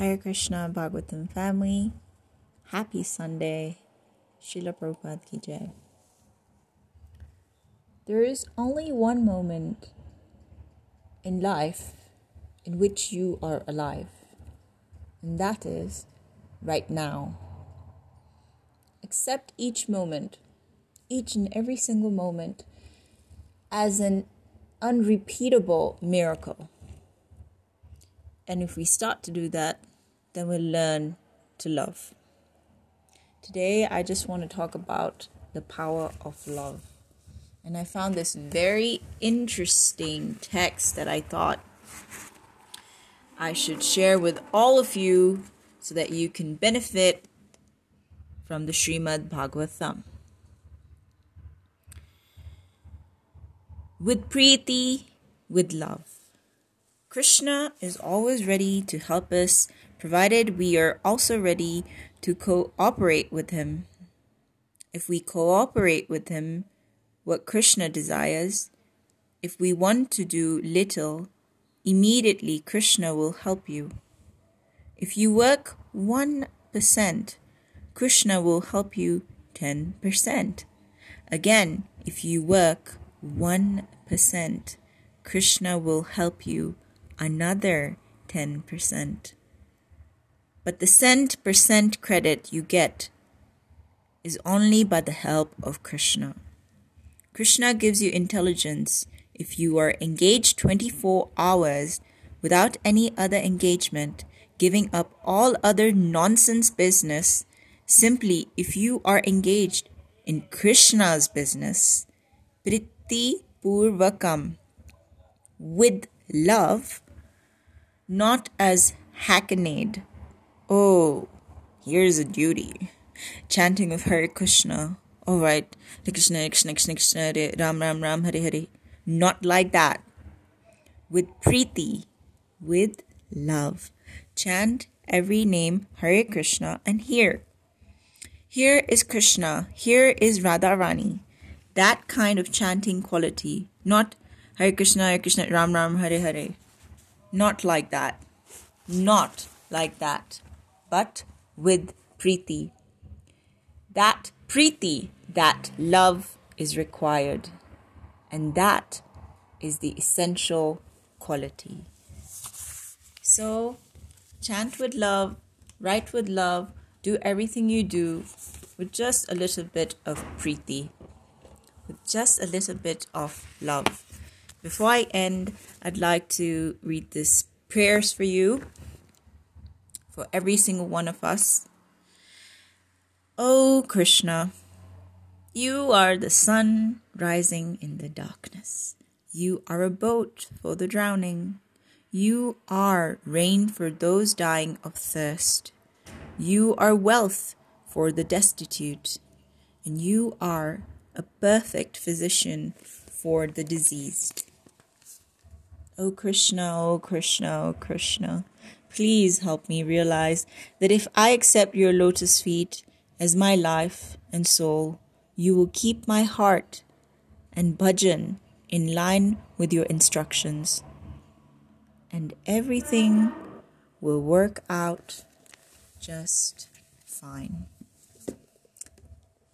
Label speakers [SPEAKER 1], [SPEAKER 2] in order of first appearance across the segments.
[SPEAKER 1] Hare Krishna Bhagavatam family. Happy Sunday. Srila Prabhupada ki jai. There is only one moment in life in which you are alive, and that is right now. Accept each moment, each and every single moment, as an unrepeatable miracle. And if we start to do that, then we'll learn to love. Today, I just want to talk about the power of love. And I found this very interesting text that I thought I should share with all of you so that you can benefit from the Srimad Bhagavatam. With Preeti, with love. Krishna is always ready to help us, provided we are also ready to cooperate with him. If we cooperate with him, what Krishna desires, if we want to do little, immediately Krishna will help you. If you work 1%, Krishna will help you 10%. Again, if you work 1%, Krishna will help you another 10%. But the cent percent credit you get is only by the help of Krishna. Krishna gives you intelligence if you are engaged 24 hours without any other engagement, giving up all other nonsense business, simply if you are engaged in Krishna's business, Priti Purvakam, with love, not as hackneyed. Oh, here's a duty. Chanting of Hare Krishna. Alright, Krishna, Krishna, Krishna, Krishna, Ram, Ram, Ram, Hare, Hare. Not like that. With Preeti, with love. Chant every name Hare Krishna and here. Here is Krishna, here is Radharani. That kind of chanting quality, not Hare Krishna, Hare Krishna, Ram Ram, Hare Hare. Not like that. Not like that. But with Preeti. That Preeti, that love is required. And that is the essential quality. So, chant with love, write with love, do everything you do with just a little bit of Preeti, with just a little bit of love. Before I end, I'd like to read this prayers for you, for every single one of us. Oh Krishna, you are the sun rising in the darkness. You are a boat for the drowning. You are rain for those dying of thirst. You are wealth for the destitute. And you are a perfect physician for the diseased. O Krishna, O Krishna, O Krishna, please help me realize that if I accept your lotus feet as my life and soul, you will keep my heart and bhajan in line with your instructions. And everything will work out just fine.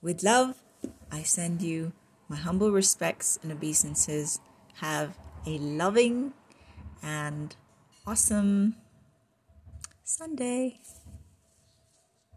[SPEAKER 1] With love, I send you my humble respects and obeisances. Have a loving and awesome Sunday.